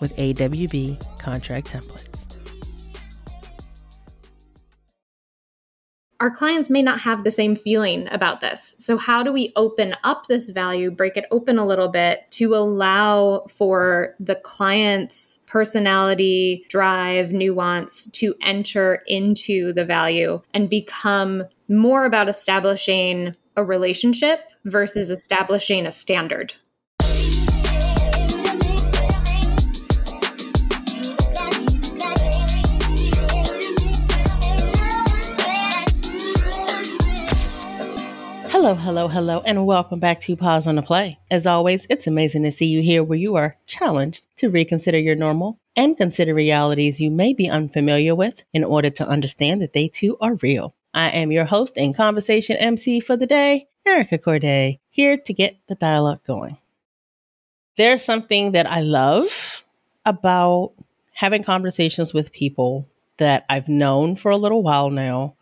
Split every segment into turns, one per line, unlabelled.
with AWB contract templates.
our clients may not have the same feeling about this. So, how do we open up this value, break it open a little bit to allow for the client's personality, drive, nuance to enter into the value and become more about establishing a relationship versus establishing a standard?
Hello, hello, hello, and welcome back to Pause on the Play. As always, it's amazing to see you here where you are challenged to reconsider your normal and consider realities you may be unfamiliar with in order to understand that they too are real. I am your host and conversation MC for the day, Erica Courdae, here to get the dialogue going. There's something that I love about having conversations with people that I've known for a little while now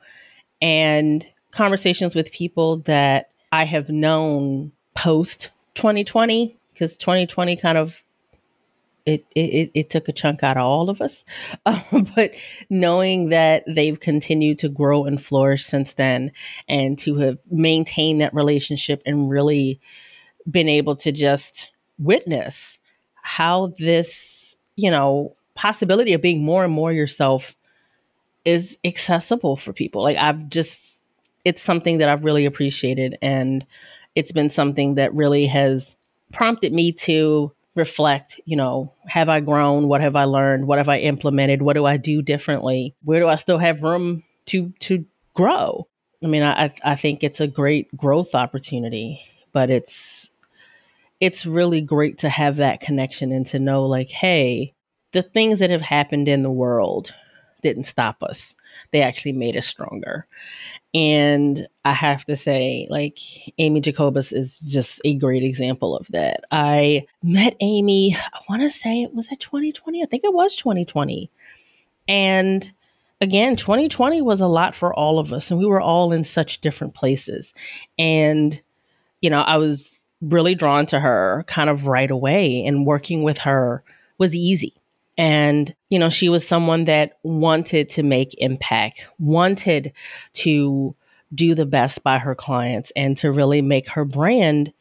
and conversations with people that I have known post 2020 because 2020 kind of it, it it took a chunk out of all of us. Um, but knowing that they've continued to grow and flourish since then and to have maintained that relationship and really been able to just witness how this you know possibility of being more and more yourself is accessible for people. Like i've just it's something that I've really appreciated. And it's been something that really has prompted me to reflect, you know, have I grown? What have I learned? What have I implemented? What do I do differently? Where do I still have room to to grow? I mean, I I think it's a great growth opportunity, but it's it's really great to have that connection and to know like, hey, the things that have happened in the world didn't stop us. They actually made us stronger. And I have to say, like, Amy Jacobus is just a great example of that. I met Amy, I want to say it was at 2020. I think it was 2020. And again, 2020 was a lot for all of us, and we were all in such different places. And, you know, I was really drawn to her kind of right away, and working with her was easy and, you know, she was someone that wanted to make impact, wanted to do the best by her clients and to really make her brand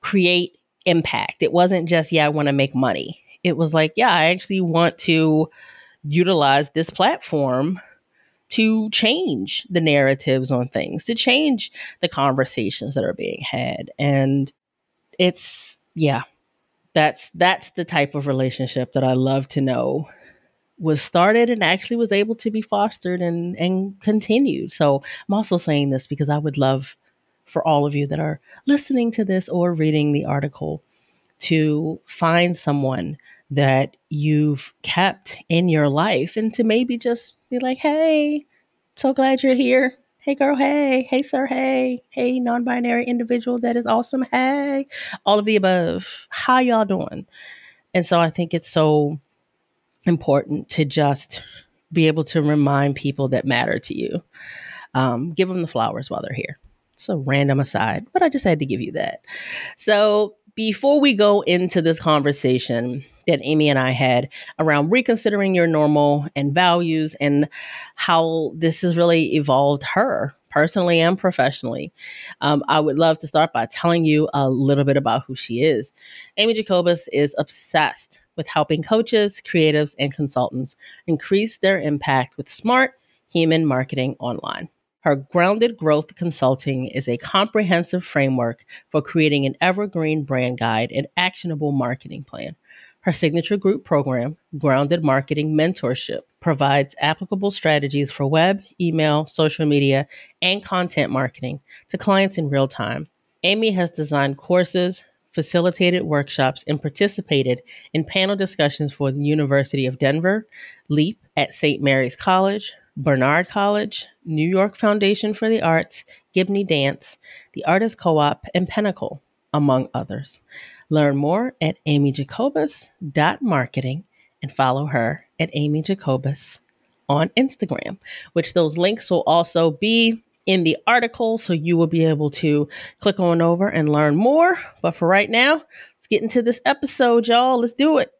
create impact. It wasn't just, yeah, I want to make money. It was like, yeah, I actually want to utilize this platform to change the narratives on things, to change the conversations that are being had. And it's, yeah, that's that's the type of relationship that I love to know was started and actually was able to be fostered and and continued. So I'm also saying this because I would love for all of you that are listening to this or reading the article to find someone that you've kept in your life and to maybe just be like, "Hey, so glad you're here hey girl, hey, hey sir, hey, hey non-binary individual that is awesome, hey, all of the above. How y'all doing? And so I think it's so important to just be able to remind people that matter to you. Um, give them the flowers while they're here. It's a random aside, but I just had to give you that. So before we go into this conversation, that Amy and I had around reconsidering your normal and values and how this has really evolved her personally and professionally. Um, I would love to start by telling you a little bit about who she is. Amy Jacobus is obsessed with helping coaches, creatives, and consultants increase their impact with smart human marketing online. Her grounded growth consulting is a comprehensive framework for creating an evergreen brand guide and actionable marketing plan. Her signature group program, Grounded Marketing Mentorship, provides applicable strategies for web, email, social media, and content marketing to clients in real time. Amy has designed courses, facilitated workshops, and participated in panel discussions for the University of Denver, LEAP at St. Mary's College, Barnard College, New York Foundation for the Arts, Gibney Dance, the Artist Co op, and Pinnacle, among others. Learn more at amyjacobus.marketing and follow her at Amy Jacobus on Instagram, which those links will also be in the article. So you will be able to click on over and learn more. But for right now, let's get into this episode, y'all. Let's do it.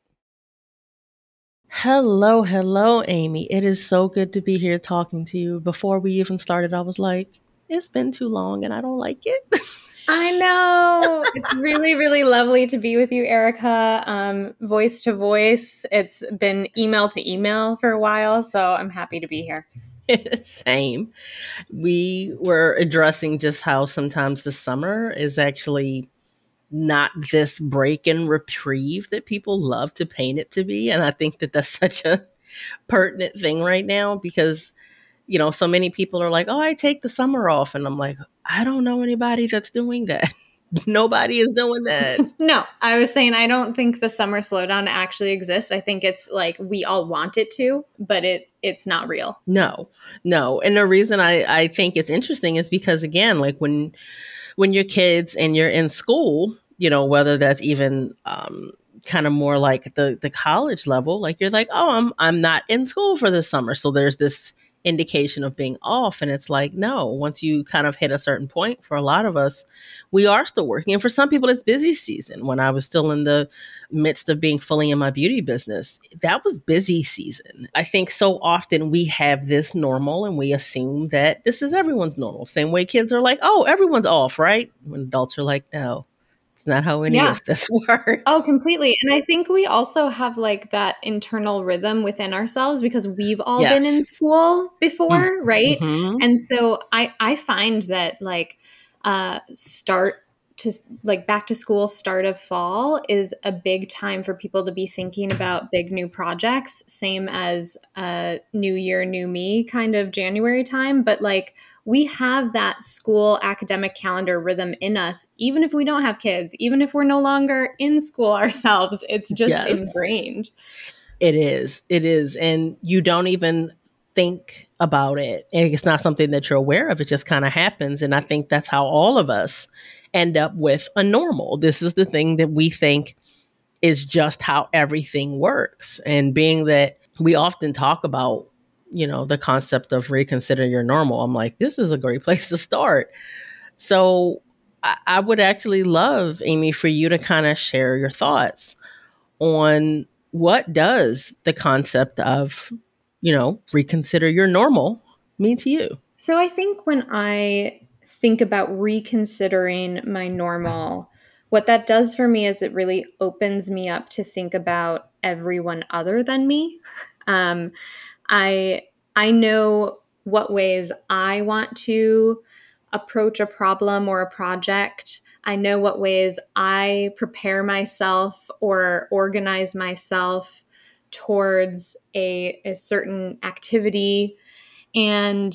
Hello, hello, Amy. It is so good to be here talking to you. Before we even started, I was like, it's been too long and I don't like it.
I know. It's really, really lovely to be with you, Erica. Um, voice to voice. It's been email to email for a while, so I'm happy to be here.
Same. We were addressing just how sometimes the summer is actually not this break and reprieve that people love to paint it to be. And I think that that's such a pertinent thing right now because you know, so many people are like, oh, I take the summer off. And I'm like, I don't know anybody that's doing that. Nobody is doing that.
no, I was saying I don't think the summer slowdown actually exists. I think it's like we all want it to, but it it's not real.
No, no. And the reason I, I think it's interesting is because again, like when when you're kids and you're in school, you know, whether that's even um, kind of more like the the college level, like you're like, oh, I'm I'm not in school for this summer, so there's this indication of being off. And it's like, no, once you kind of hit a certain point, for a lot of us, we are still working. And for some people, it's busy season. When I was still in the midst of being fully in my beauty business, that was busy season. I think so often we have this normal and we assume that this is everyone's normal. Same way kids are like, oh, everyone's off, right? When adults are like, no, it's not how any yeah. of this works.
Oh, completely. And I think we also have like that internal rhythm within ourselves because we've all yes. been in school before, mm-hmm. right? Mm-hmm. And so I I find that like uh start to like back to school start of fall is a big time for people to be thinking about big new projects same as uh new year new me kind of january time but like we have that school academic calendar rhythm in us, even if we don't have kids, even if we're no longer in school ourselves. It's just yes. ingrained.
It is. It is. And you don't even think about it. And It's not something that you're aware of. It just kind of happens. And I think that's how all of us end up with a normal. This is the thing that we think is just how everything works. And being that we often talk about you know, the concept of reconsider your normal, I'm like, this is a great place to start. So I, I would actually love, Amy, for you to kind of share your thoughts on what does the concept of, you know, reconsider your normal mean to you?
So I think when I think about reconsidering my normal, what that does for me is it really opens me up to think about everyone other than me. Um, I I know what ways I want to approach a problem or a project. I know what ways I prepare myself or organize myself towards a, a certain activity. And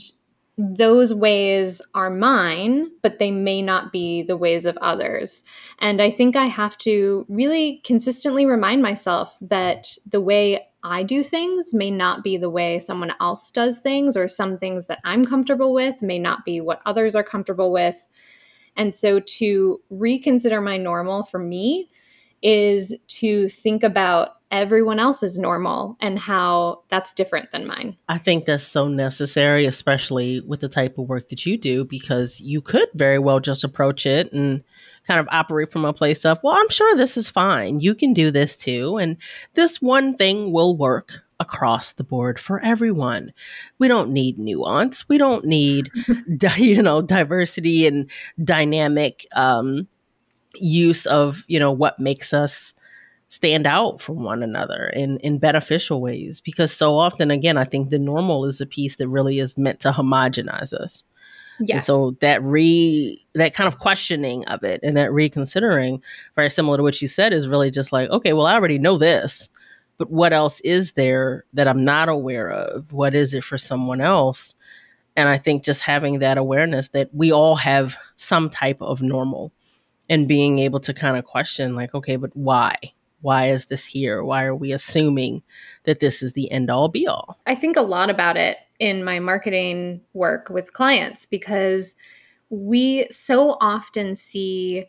those ways are mine, but they may not be the ways of others. And I think I have to really consistently remind myself that the way I do things may not be the way someone else does things, or some things that I'm comfortable with may not be what others are comfortable with. And so to reconsider my normal for me is to think about everyone else is normal and how that's different than mine.
I think that's so necessary, especially with the type of work that you do, because you could very well just approach it and kind of operate from a place of, well, I'm sure this is fine. You can do this too. And this one thing will work across the board for everyone. We don't need nuance. We don't need, you know, diversity and dynamic um, use of, you know, what makes us stand out from one another in in beneficial ways. Because so often again i think the normal is a piece that really is meant to homogenize us. Yes and so that re that kind of questioning of it and that reconsidering very similar to what you said is really just like okay well i already know this but what else is there that i'm not aware of? What is it for someone else? And i think just having that awareness that we all have some type of normal and being able to kind of question like okay but why why is this here? Why are we assuming that this is the end all be all?
I think a lot about it in my marketing work with clients because we so often see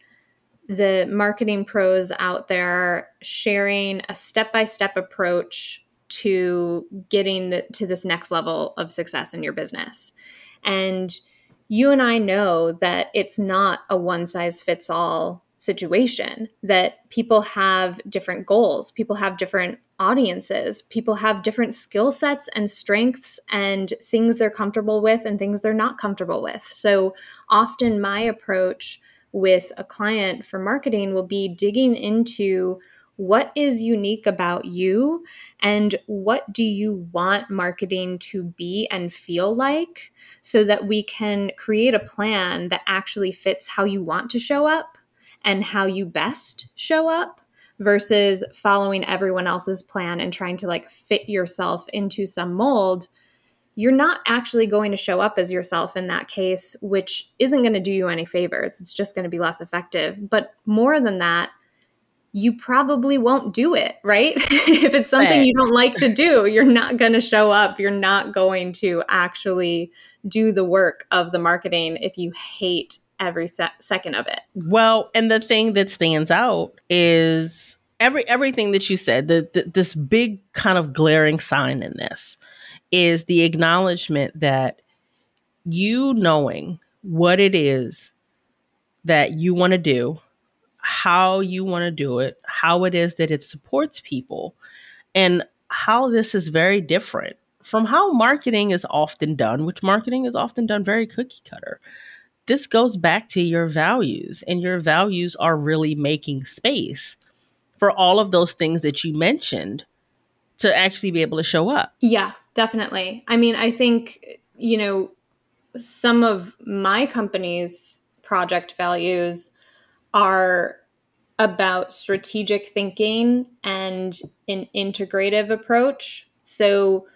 the marketing pros out there sharing a step-by-step approach to getting the, to this next level of success in your business. And you and I know that it's not a one size fits all situation that people have different goals, people have different audiences, people have different skill sets and strengths and things they're comfortable with and things they're not comfortable with. So often my approach with a client for marketing will be digging into what is unique about you and what do you want marketing to be and feel like so that we can create a plan that actually fits how you want to show up and how you best show up versus following everyone else's plan and trying to like fit yourself into some mold you're not actually going to show up as yourself in that case which isn't going to do you any favors it's just going to be less effective but more than that you probably won't do it, right? if it's something right. you don't like to do, you're not going to show up. You're not going to actually do the work of the marketing if you hate every se- second of it.
Well, and the thing that stands out is every everything that you said. The, the this big kind of glaring sign in this is the acknowledgement that you knowing what it is that you want to do, how you want to do it, how it is that it supports people, and how this is very different from how marketing is often done, which marketing is often done very cookie cutter this goes back to your values, and your values are really making space for all of those things that you mentioned to actually be able to show up.
Yeah, definitely. I mean, I think, you know, some of my company's project values are about strategic thinking and an integrative approach. So,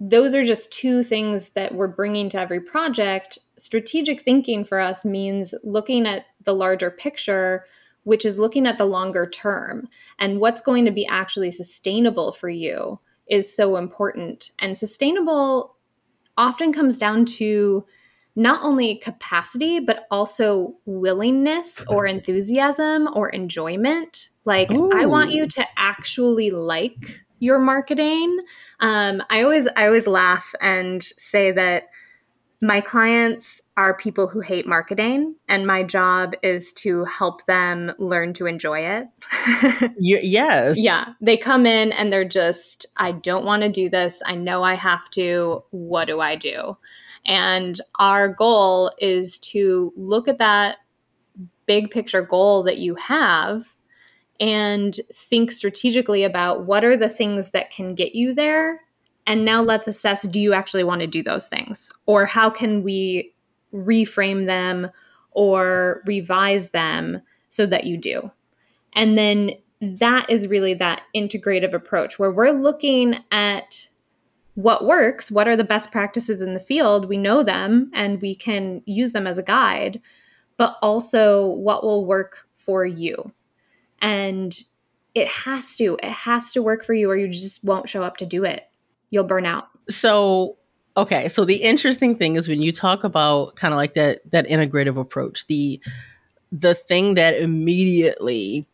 those are just two things that we're bringing to every project. Strategic thinking for us means looking at the larger picture, which is looking at the longer term and what's going to be actually sustainable for you is so important. And sustainable often comes down to not only capacity, but also willingness or enthusiasm or enjoyment. Like, Ooh. I want you to actually like your marketing. Um, I always I always laugh and say that my clients are people who hate marketing, and my job is to help them learn to enjoy it.
yes.
Yeah. They come in and they're just, I don't want to do this. I know I have to. What do I do? And our goal is to look at that big picture goal that you have and think strategically about what are the things that can get you there. And now let's assess do you actually want to do those things? Or how can we reframe them or revise them so that you do? And then that is really that integrative approach where we're looking at what works, what are the best practices in the field, we know them and we can use them as a guide, but also what will work for you and it has to, it has to work for you or you just won't show up to do it. You'll burn out.
So, okay. So the interesting thing is when you talk about kind of like that, that integrative approach, the, the thing that immediately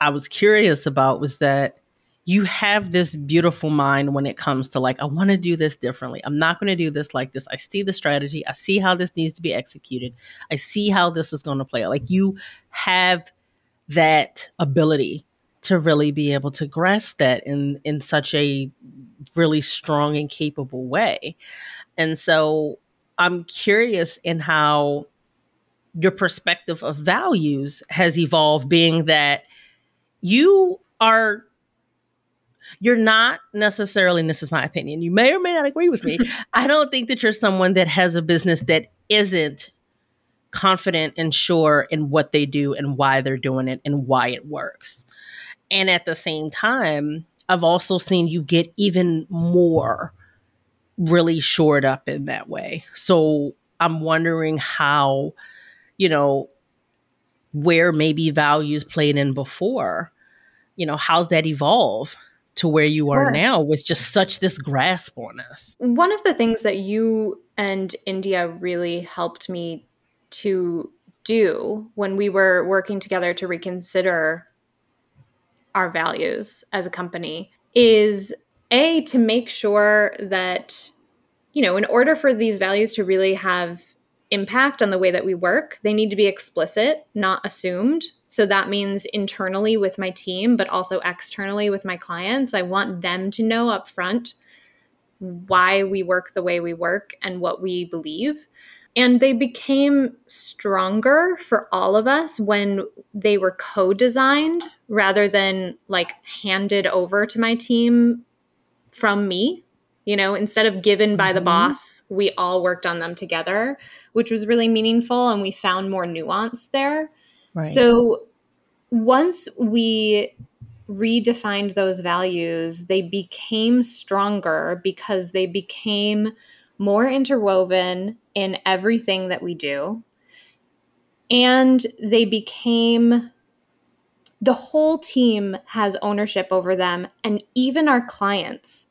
I was curious about was that you have this beautiful mind when it comes to like, I want to do this differently. I'm not going to do this like this. I see the strategy. I see how this needs to be executed. I see how this is going to play out. Like you have that ability to really be able to grasp that in in such a really strong and capable way. And so I'm curious in how your perspective of values has evolved being that you are you're not necessarily this is my opinion you may or may not agree with me i don't think that you're someone that has a business that isn't confident and sure in what they do and why they're doing it and why it works and at the same time i've also seen you get even more really shored up in that way so i'm wondering how you know where maybe values played in before you know how's that evolve to where you are sure. now with just such this grasp on us.
One of the things that you and India really helped me to do when we were working together to reconsider our values as a company is a to make sure that you know in order for these values to really have impact on the way that we work they need to be explicit not assumed so that means internally with my team, but also externally with my clients. I want them to know up front why we work the way we work and what we believe. And they became stronger for all of us when they were co designed rather than like handed over to my team from me. You know, instead of given by the mm-hmm. boss, we all worked on them together, which was really meaningful. And we found more nuance there. Right. So once we redefined those values, they became stronger because they became more interwoven in everything that we do. And they became the whole team has ownership over them, and even our clients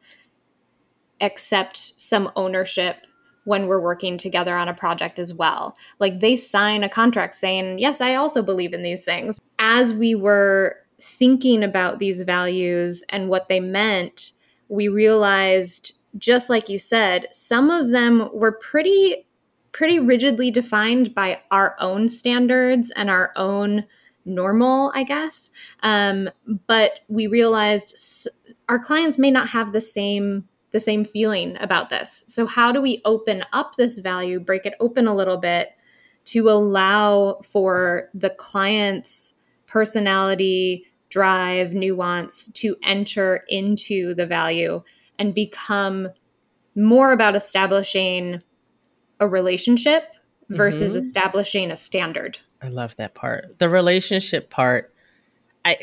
accept some ownership when we're working together on a project as well. Like they sign a contract saying, Yes, I also believe in these things. As we were thinking about these values and what they meant, we realized, just like you said, some of them were pretty pretty rigidly defined by our own standards and our own normal, I guess. Um, but we realized s- our clients may not have the same the same feeling about this. So, how do we open up this value, break it open a little bit to allow for the client's personality, drive, nuance to enter into the value and become more about establishing a relationship versus mm-hmm. establishing a standard?
I love that part. The relationship part, I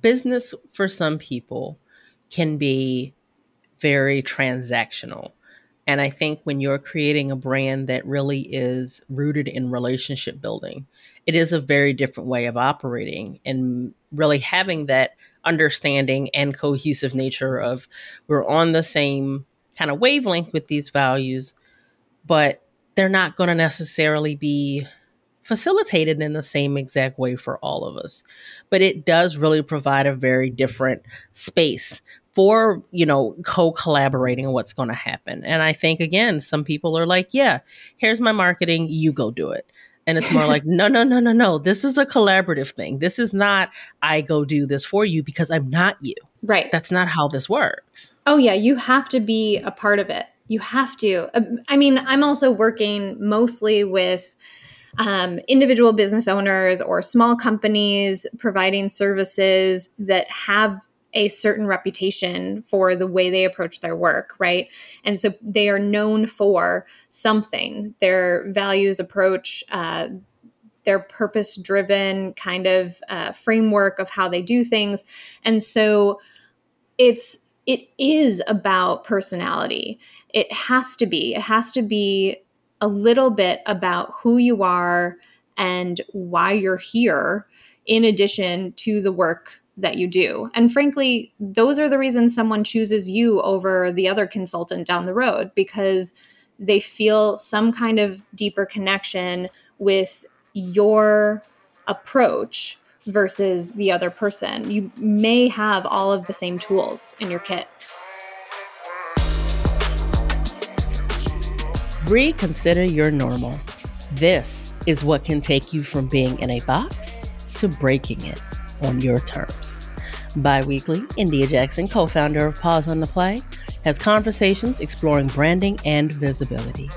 business for some people can be very transactional. And I think when you're creating a brand that really is rooted in relationship building, it is a very different way of operating and really having that understanding and cohesive nature of we're on the same kind of wavelength with these values, but they're not going to necessarily be facilitated in the same exact way for all of us. But it does really provide a very different space for you know co-collaborating on what's going to happen and i think again some people are like yeah here's my marketing you go do it and it's more like no no no no no. This is a collaborative thing. This is not i go do this for you because i'm not you.
Right.
That's not how this works.
Oh yeah. You have to be a part of it. You have to. Uh, i mean i'm also working mostly with um, individual business owners or small companies providing services that have a certain reputation for the way they approach their work, right? And so they are known for something. Their values approach, uh, their purpose driven kind of uh, framework of how they do things. And so it's, it is about personality. It has to be. It has to be a little bit about who you are and why you're here, in addition to the work that you do. And frankly, those are the reasons someone chooses you over the other consultant down the road because they feel some kind of deeper connection with your approach versus the other person. You may have all of the same tools in your kit.
Reconsider your normal. This is what can take you from being in a box to breaking it on your terms. Bi-weekly, India Jackson, co-founder of Pause on the Play, has conversations exploring branding and visibility.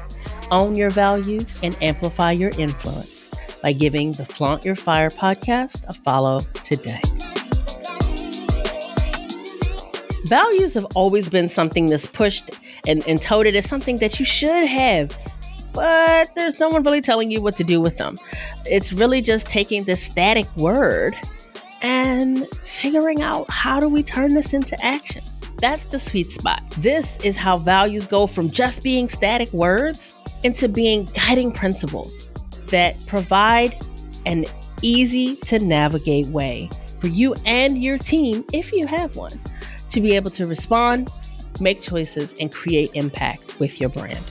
Own your values and amplify your influence by giving the Flaunt Your Fire podcast a follow today. Values have always been something that's pushed and, and touted as something that you should have, but there's no one really telling you what to do with them. It's really just taking this static word and figuring out how do we turn this into action. That's the sweet spot. This is how values go from just being static words into being guiding principles that provide an easy to navigate way for you and your team, if you have one, to be able to respond, make choices, and create impact with your brand.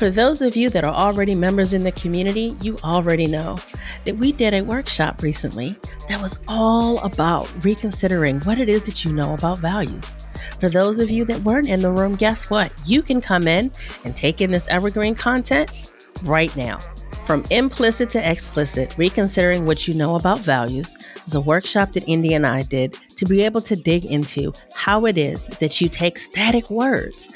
For those of you that are already members in the community, you already know that we did a workshop recently that was all about reconsidering what it is that you know about values. For those of you that weren't in the room, guess what? You can come in and take in this evergreen content right now. From implicit to explicit, reconsidering what you know about values is a workshop that Indy and I did to be able to dig into how it is that you take static words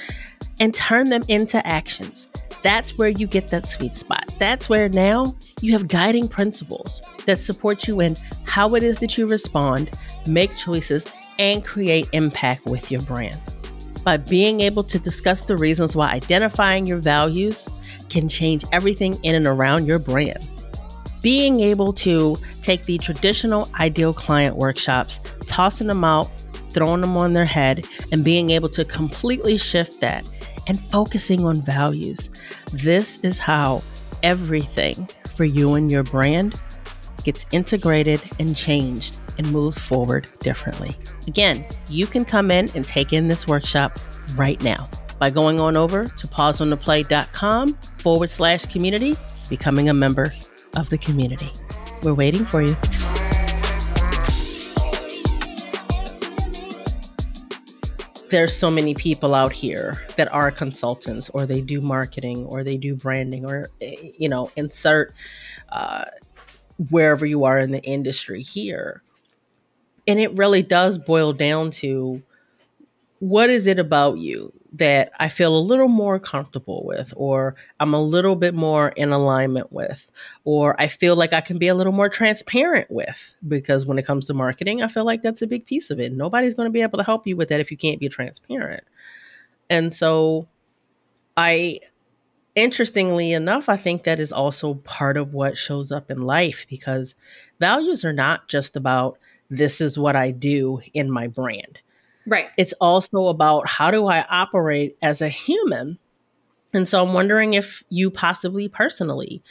and turn them into actions that's where you get that sweet spot. That's where now you have guiding principles that support you in how it is that you respond, make choices, and create impact with your brand. By being able to discuss the reasons why identifying your values can change everything in and around your brand. Being able to take the traditional ideal client workshops, tossing them out, throwing them on their head, and being able to completely shift that and focusing on values. This is how everything for you and your brand gets integrated and changed and moves forward differently. Again, you can come in and take in this workshop right now by going on over to pauseontheplay.com forward slash community, becoming a member of the community. We're waiting for you. There's so many people out here that are consultants or they do marketing or they do branding or eh, you know insert uh, wherever you are in the industry here. And it really does boil down to what is it about you that I feel a little more comfortable with, or I'm a little bit more in alignment with, or I feel like I can be a little more transparent with? Because when it comes to marketing, I feel like that's a big piece of it. Nobody's going to be able to help you with that if you can't be transparent. And so, I, interestingly enough, I think that is also part of what shows up in life because values are not just about this is what I do in my brand
Right.
It's also about how do I operate as a human? And so I'm wondering if you possibly personally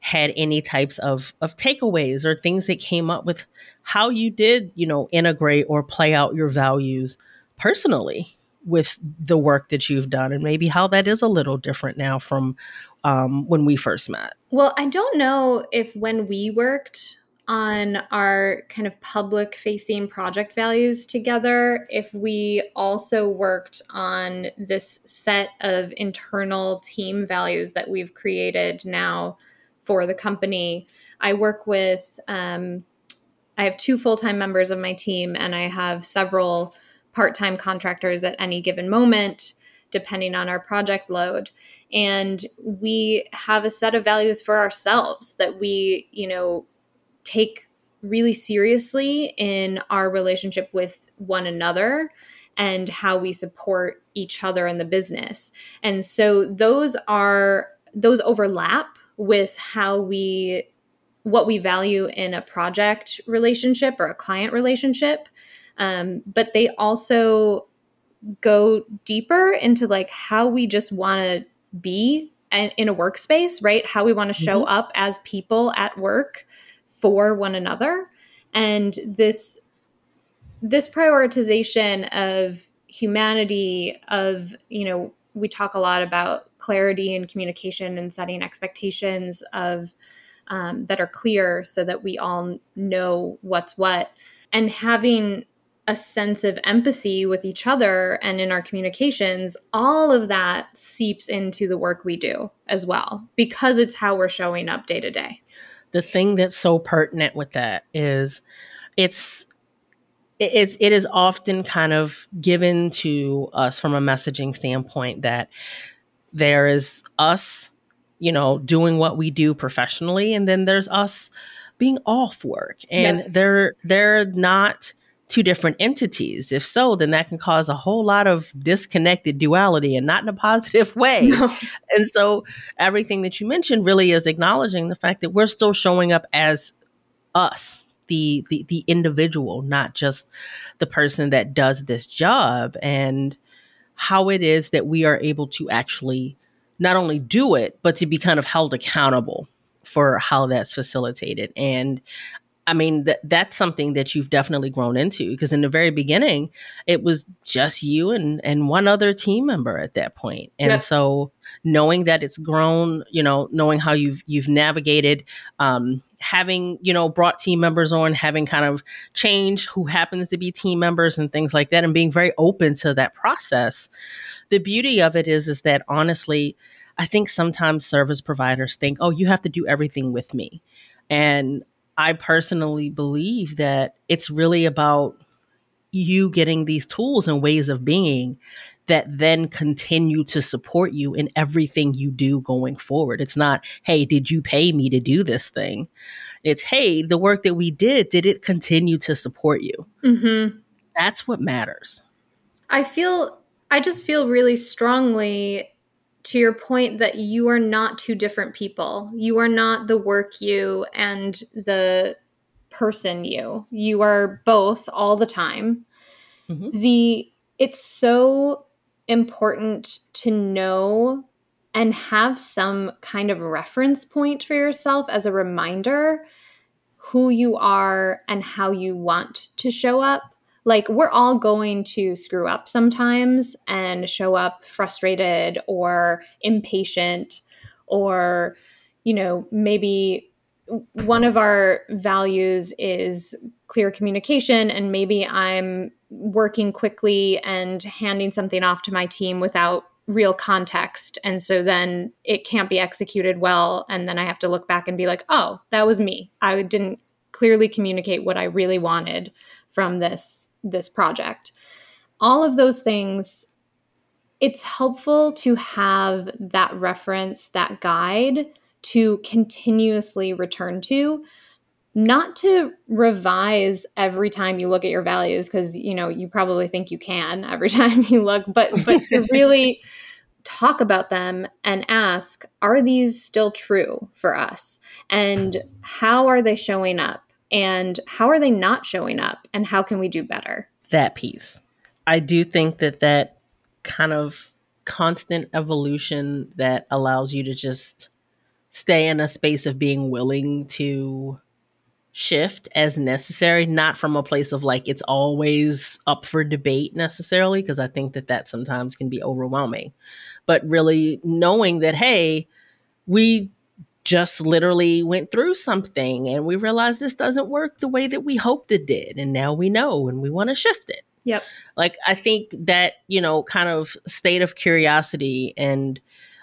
had any types of of takeaways or things that came up with how you did, you know, integrate or play out your values personally with the work that you've done and maybe how that is a little different now from um, when we first met.
Well, I don't know if when we worked on our kind of public facing project values together if we also worked on this set of internal team values that we've created now for the company. I work with, um, I have two full time members of my team, and I have several part time contractors at any given moment, depending on our project load. And we have a set of values for ourselves that we, you know, take really seriously in our relationship with one another and how we support each other in the business. And so those are those overlap with how we what we value in a project relationship or a client relationship. Um, but they also go deeper into like how we just want to be in a workspace, right? How we want to show mm-hmm. up as people at work for one another. And this this prioritization of humanity of you know we talk a lot about clarity and communication and setting expectations of um, that are clear so that we all know what's what. And having a sense of empathy with each other and in our communications all of that seeps into the work we do as well because it's how we're showing up day to day
the thing that's so pertinent with that is it's it's it is often kind of given to us from a messaging standpoint that there is us you know doing what we do professionally and then there's us being off work and yes. they're they're not two different entities if so then that can cause a whole lot of disconnected duality and not in a positive way no. and so everything that you mentioned really is acknowledging the fact that we're still showing up as us the, the the individual, not just the person that does this job, and how it is that we are able to actually not only do it, but to be kind of held accountable for how that's facilitated. And I mean, that that's something that you've definitely grown into because in the very beginning, it was just you and and one other team member at that point. And yep. so knowing that it's grown, you know, knowing how you've you've navigated um, having, you know, brought team members on, having kind of changed who happens to be team members and things like that and being very open to that process. The beauty of it is is that honestly, I think sometimes service providers think, "Oh, you have to do everything with me." And I personally believe that it's really about you getting these tools and ways of being that then continue to support you in everything you do going forward. It's not, hey, did you pay me to do this thing? It's, hey, the work that we did, did it continue to support you? Mm-hmm. That's what matters.
I feel, I just feel really strongly to your point that you are not two different people. You are not the work you and the person you. You are both all the time. Mm-hmm. The it's so important to know and have some kind of reference point for yourself as a reminder who you are and how you want to show up like we're all going to screw up sometimes and show up frustrated or impatient or you know maybe one of our values is clear communication and maybe i'm working quickly and handing something off to my team without real context. And so then it can't be executed well. And then i have to look back and be like oh that was me. I didn't clearly communicate what i really wanted from this this project. All of those things, it's helpful to have that reference, that guide to continuously return to not to revise every time you look at your values because you know you probably think you can every time you look but but to really talk about them and ask are these still true for us and how are they showing up and how are they not showing up? And how can we do better?
That piece. I do think that that kind of constant evolution that allows you to just stay in a space of being willing to shift as necessary not from a place of like it's always up for debate necessarily because i think that that sometimes can be overwhelming but really knowing that hey we just literally went through something and we realized this doesn't work the way that we hoped it did. And now we know and we want to shift it.
Yep.
Like I think that, you know, kind of state of curiosity and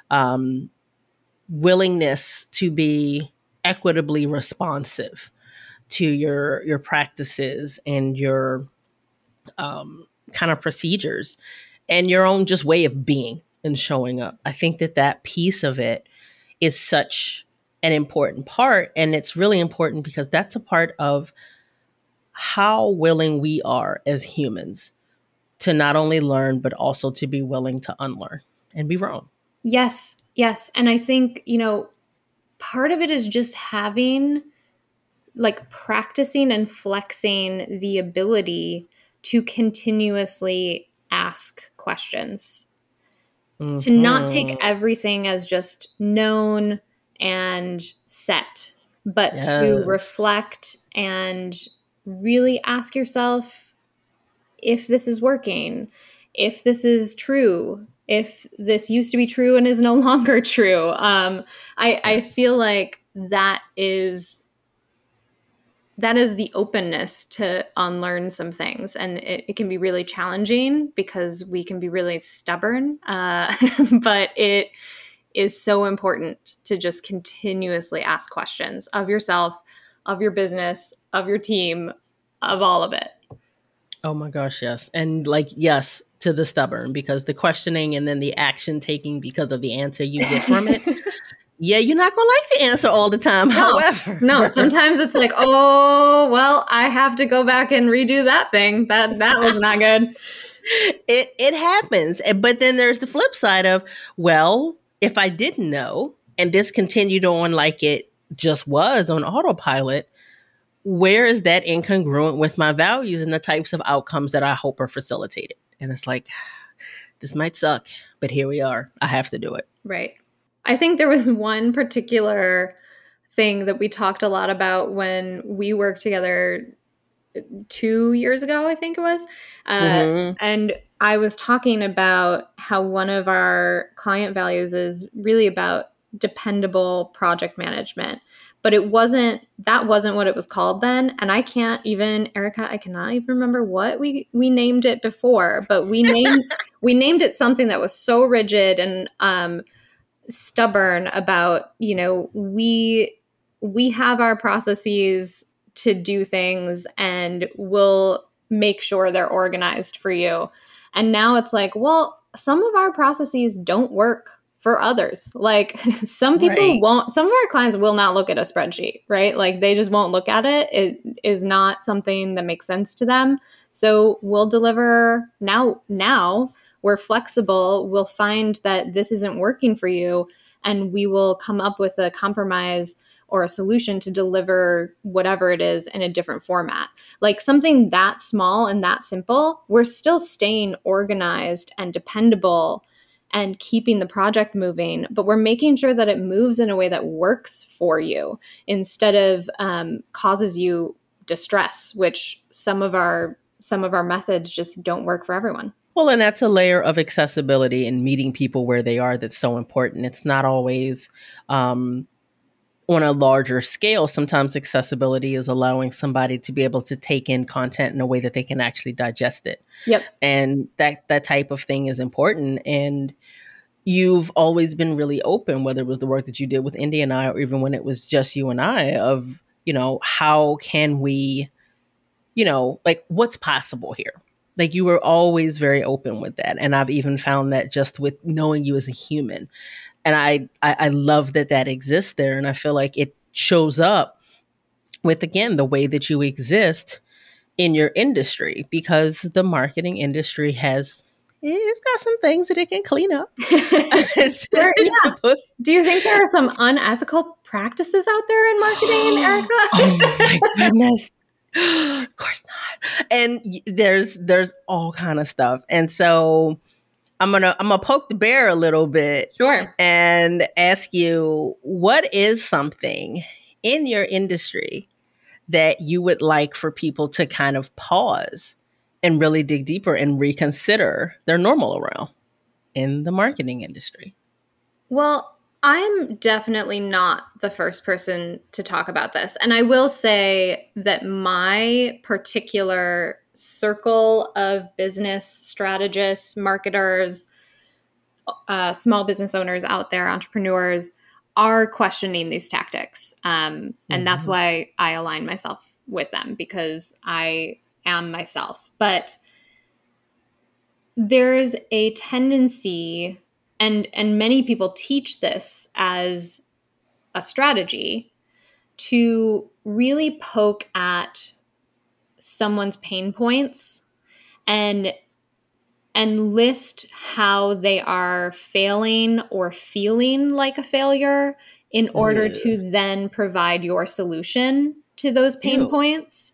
um, willingness to be equitably responsive to your your practices and your um, kind of procedures and your own just way of being and showing up. I think that that piece of it is such an important part. And it's really important because that's a part of how willing we are as humans to not only learn, but also to be willing to unlearn and be wrong.
Yes, yes. And I think, you know, part of it is just having like practicing and flexing the ability to continuously ask questions. Mm-hmm. To not take mm-hmm. everything as just known, and set, but yes. to reflect and really ask yourself if this is working, if this is true, if this used to be true and is no longer true. Um, I, yes. I feel like that is that is the openness to unlearn some things and it, it, can be really challenging because we can be really stubborn uh, but it is so important to just continuously ask questions of yourself, of your business, of your team, of all of it.
Oh my gosh, yes. And like, yes, to the stubborn because the questioning and then the action taking because of the answer you get from it. yeah, you're not going to like the answer all the time. No, However,
no, sometimes it's like, oh, well, I have to go back and redo that thing. That that was not good.
It it happens. But then there's the flip side of, well, if I didn't know and this continued on like it just was on autopilot, where is that incongruent with my values and the types of outcomes that I hope are facilitated? And it's like, this might suck, but here we are. I have to do it.
Right. I think there was one particular thing that we talked a lot about when we worked together two years ago, I think it was. Uh, mm-hmm. And I was talking about how one of our client values is really about dependable project management but it wasn't that wasn't what it was called then and i can't even erica i cannot even remember what we we named it before but we named we named it something that was so rigid and um stubborn about you know we we have our processes to do things and we'll make sure they're organized for you and now it's like well some of our processes don't work for others. Like some people right. won't, some of our clients will not look at a spreadsheet, right? Like they just won't look at it. It is not something that makes sense to them. So we'll deliver now, now we're flexible. We'll find that this isn't working for you and we will come up with a compromise or a solution to deliver whatever it is in a different format. Like something that small and that simple, we're still staying organized and dependable and keeping the project moving, but we're making sure that it moves in a way that works for you instead of um, causes you distress, which some of our some of our methods just don't work for everyone.
Well, and that's a layer of accessibility and meeting people where they are that's so important. It's not always um, on a larger scale, sometimes accessibility is allowing somebody to be able to take in content in a way that they can actually digest it.
Yep.
And that that type of thing is important. And you've always been really open, whether it was the work that you did with Indy and I, or even when it was just you and I, of, you know, how can we, you know, like what's possible here? Like you were always very open with that. And I've even found that just with knowing you as a human and I, I I love that that exists there, and I feel like it shows up with again the way that you exist in your industry because the marketing industry has it's got some things that it can clean up.
there, yeah. Do you think there are some unethical practices out there in marketing, Erica?
oh my goodness. of course not. And there's there's all kind of stuff. And so I'm gonna I'm gonna poke the bear a little bit.
Sure.
And ask you what is something in your industry that you would like for people to kind of pause and really dig deeper and reconsider their normal around in the marketing industry?
Well, I'm definitely not the first person to talk about this. And I will say that my particular circle of business strategists, marketers, uh, small business owners out there, entrepreneurs are questioning these tactics. Um, and mm-hmm. that's why I align myself with them because I am myself. But there's a tendency, and, and many people teach this as a strategy to really poke at someone's pain points and and list how they are failing or feeling like a failure in order yeah. to then provide your solution to those pain Ew. points.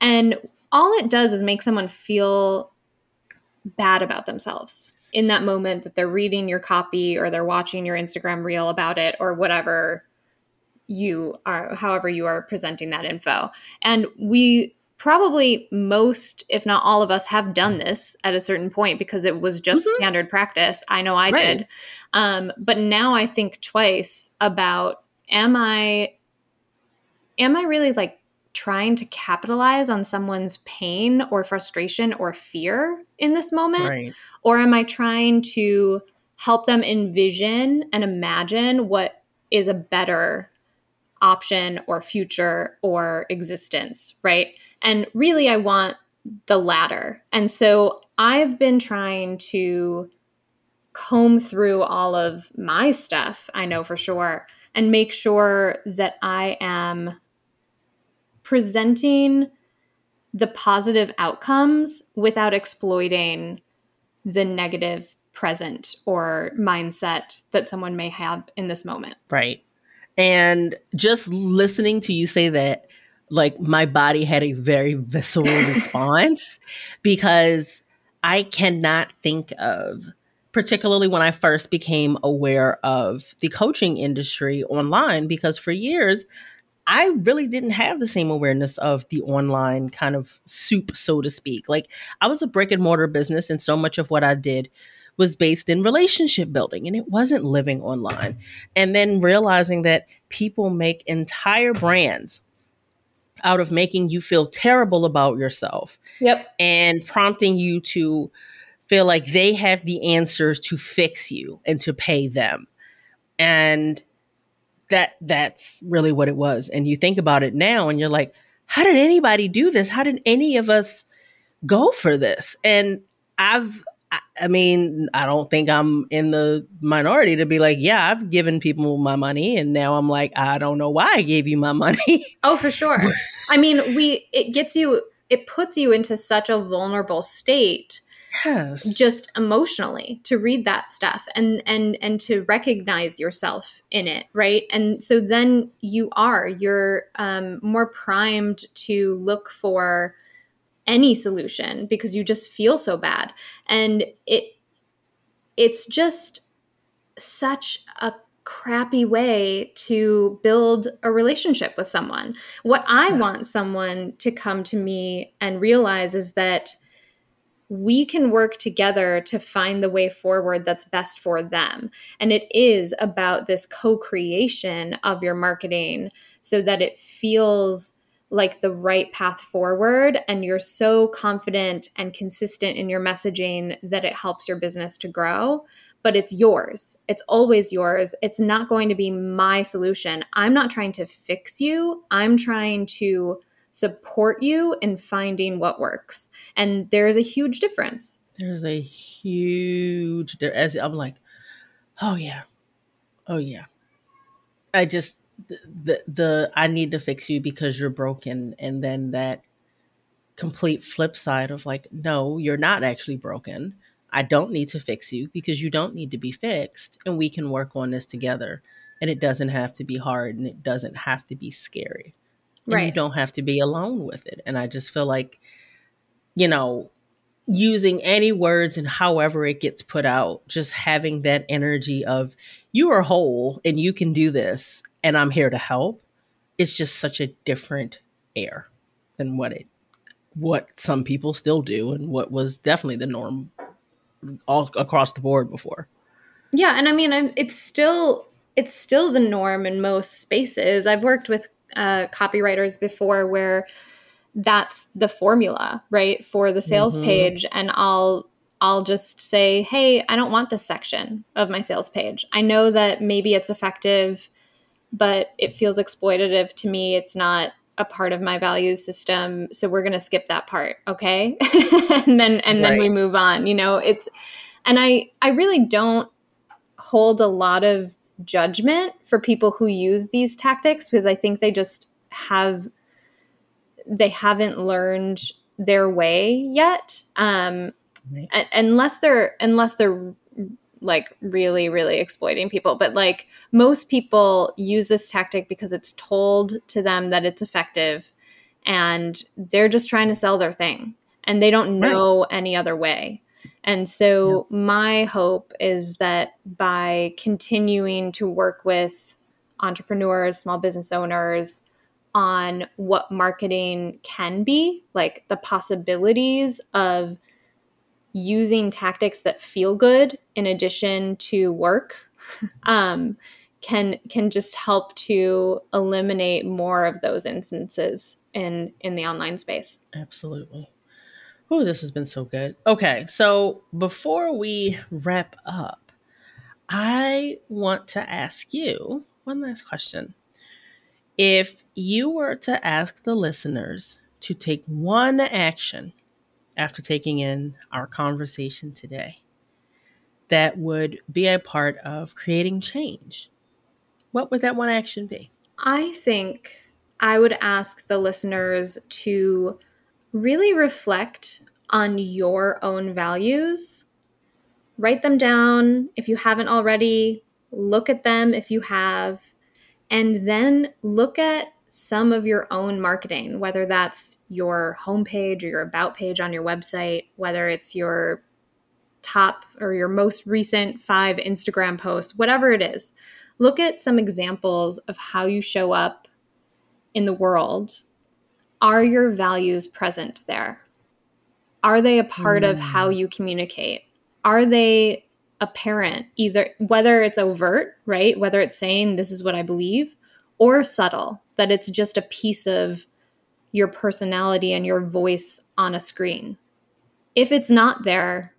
And all it does is make someone feel bad about themselves in that moment that they're reading your copy or they're watching your Instagram reel about it or whatever you are however you are presenting that info. And we probably most, if not all of us, have done this at a certain point because it was just mm-hmm. standard practice. I know I right. did. Um, but now I think twice about am I am I really like trying to capitalize on someone's pain or frustration or fear in this moment? Right. Or am I trying to help them envision and imagine what is a better option or future or existence, right? And really, I want the latter. And so I've been trying to comb through all of my stuff, I know for sure, and make sure that I am presenting the positive outcomes without exploiting the negative present or mindset that someone may have in this moment.
Right. And just listening to you say that, like my body had a very visceral response because I cannot think of, particularly when I first became aware of the coaching industry online, because for years, I really didn't have the same awareness of the online kind of soup, so to speak. Like I was a brick and mortar business, and so much of what I did was based in relationship building and it wasn't living online. And then realizing that people make entire brands out of making you feel terrible about yourself.
Yep.
And prompting you to feel like they have the answers to fix you and to pay them. And that that's really what it was. And you think about it now and you're like, how did anybody do this? How did any of us go for this? And I've I mean, I don't think I'm in the minority to be like, yeah, I've given people my money and now I'm like, I don't know why I gave you my money.
Oh, for sure. I mean, we it gets you it puts you into such a vulnerable state.
Yes.
Just emotionally to read that stuff and and and to recognize yourself in it, right? And so then you are you're um more primed to look for any solution because you just feel so bad. And it it's just such a crappy way to build a relationship with someone. What i want someone to come to me and realize is that we can work together to find the way forward that's best for them. And it is about this co creation of your marketing so that it feels like the right path forward and you're so confident and consistent in your messaging that it helps your business to grow but it's yours. It's always yours. It's not going to be my solution. I'm not trying to fix you. I'm trying to support you in finding what works. And there's a huge difference.
There's a huge as i'm like oh yeah. Oh yeah. I just the the I need to fix you because you're broken. And then that complete flip side of like no you're not actually broken. I don't need to fix you because you don't need to be fixed and we can work on this together. And it doesn't have to be hard and it doesn't have to be scary. And right. you don't have to be alone with it. And I just feel like you know using any words and however it gets put out, just having that energy of you are whole and you can do this and I'm here to help is just such a different air than what it what some people still do and what was definitely the norm all across the board before.
Yeah, and I mean I'm, it's still it's still the norm in most spaces. I've worked with uh, copywriters before where that's the formula, right, for the sales mm-hmm. page. And I'll I'll just say, hey, I don't want this section of my sales page. I know that maybe it's effective, but it feels exploitative to me. It's not a part of my values system. So we're gonna skip that part, okay? and then and right. then we move on. You know, it's and I I really don't hold a lot of judgment for people who use these tactics because I think they just have they haven't learned their way yet um, right. a- unless they're unless they're like really really exploiting people but like most people use this tactic because it's told to them that it's effective and they're just trying to sell their thing and they don't know right. any other way and so yeah. my hope is that by continuing to work with entrepreneurs small business owners on what marketing can be, like the possibilities of using tactics that feel good in addition to work um, can can just help to eliminate more of those instances in in the online space.
Absolutely. Oh, this has been so good. Okay, so before we wrap up, I want to ask you one last question. If you were to ask the listeners to take one action after taking in our conversation today that would be a part of creating change, what would that one action be?
I think I would ask the listeners to really reflect on your own values. Write them down if you haven't already, look at them if you have, and then look at some of your own marketing, whether that's your homepage or your about page on your website, whether it's your top or your most recent five Instagram posts, whatever it is. Look at some examples of how you show up in the world. Are your values present there? Are they a part mm. of how hmm. you communicate? Are they apparent, either whether it's overt, right? Whether it's saying, this is what I believe, or subtle, that it's just a piece of your personality and your voice on a screen. If it's not there,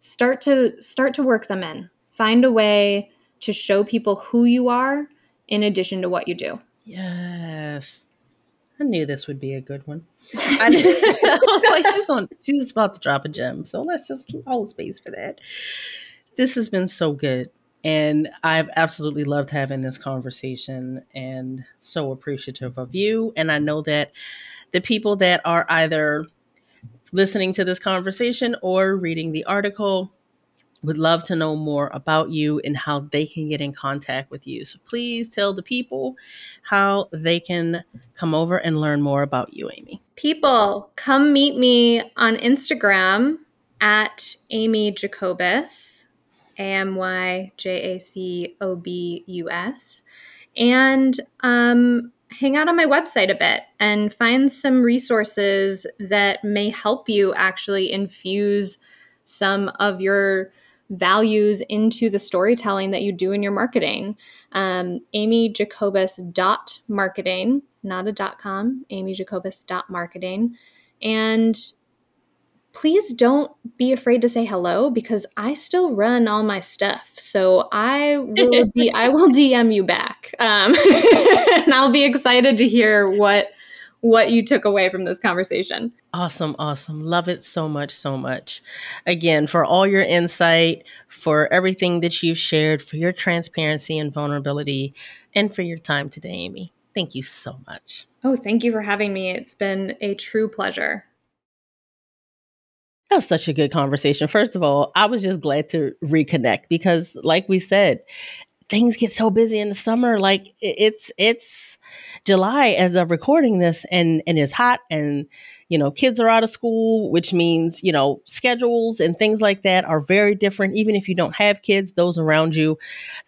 start to start to work them in. Find a way to show people who you are in addition to what you do.
Yes. I knew this would be a good one. I, knew, I was like, she's going, she's about to drop a gem. So let's just keep hold space for that. This has been so good. And I've absolutely loved having this conversation and so appreciative of you. And I know that the people that are either listening to this conversation or reading the article would love to know more about you and how they can get in contact with you. So please tell the people how they can come over and learn more about you, Amy.
People, come meet me on Instagram at Amy Jacobus, A M Y J A C O B U S. And um, hang out on my website a bit and find some resources that may help you actually infuse some of your values into the storytelling that you do in your marketing. Um, Amy Jacobus dot marketing, not a dot com, Amy Jacobus dot marketing. And please don't be afraid to say hello because I still run all my stuff. So I will D- I will DM you back, um, and I'll be excited to hear what what you took away from this conversation.
Awesome, awesome. Love it so much, so much. Again, for all your insight, for everything that you've shared, for your transparency and vulnerability, and for your time today, Amy. Thank you so much.
Oh, thank you for having me. It's been a true pleasure.
That was such a good conversation. First of all, I was just glad to reconnect because, like we said, things get so busy in the summer. Like it's it's July as of recording this, and and it's hot, and you know kids are out of school, which means you know schedules and things like that are very different. Even if you don't have kids, those around you,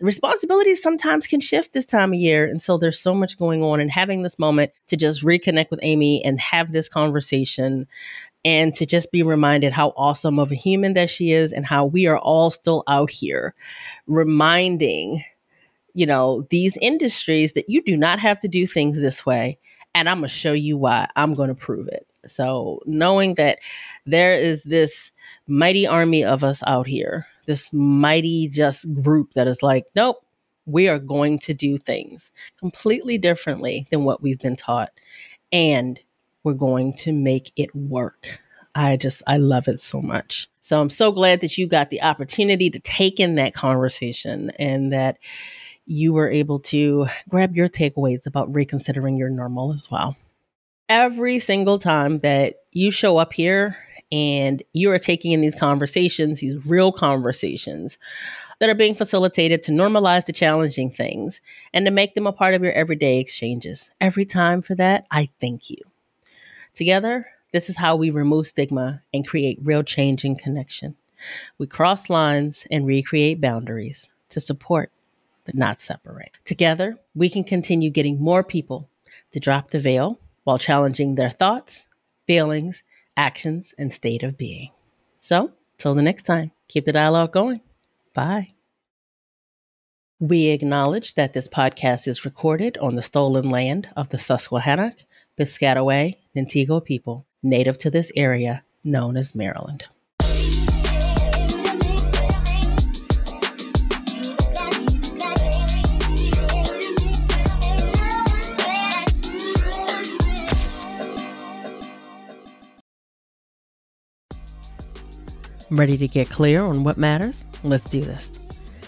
responsibilities sometimes can shift this time of year, and so there's so much going on. And having this moment to just reconnect with Amy and have this conversation and to just be reminded how awesome of a human that she is and how we are all still out here reminding you know these industries that you do not have to do things this way and i'm going to show you why. I'm going to prove it. So knowing that there is this mighty army of us out here this mighty just group that is like nope we are going to do things completely differently than what we've been taught. And we're going to make it work. I just, I love it so much. So I'm so glad that you got the opportunity to take in that conversation and that you were able to grab your takeaways about reconsidering your normal as well. Every single time that you show up here and you are taking in these conversations, these real conversations that are being facilitated to normalize the challenging things and to make them a part of your everyday exchanges. Every time for that, I thank you. Together, this is how we remove stigma and create real change and connection. We cross lines and recreate boundaries to support, but not separate. Together, we can continue getting more people to drop the veil while challenging their thoughts, feelings, actions, and state of being. So, till the next time, keep the dialogue going. Bye. We acknowledge that this podcast is recorded on the stolen land of the Susquehannock, Piscataway, Nanticoke people native to this area known as Maryland. Ready to get clear on what matters? Let's do this.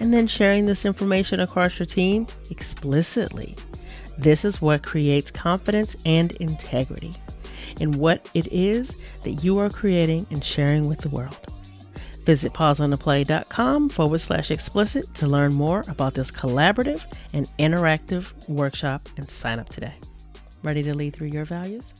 and then sharing this information across your team explicitly. This is what creates confidence and integrity in what it is that you are creating and sharing with the world. Visit pauseontheplay.com forward slash explicit to learn more about this collaborative and interactive workshop and sign up today. Ready to lead through your values?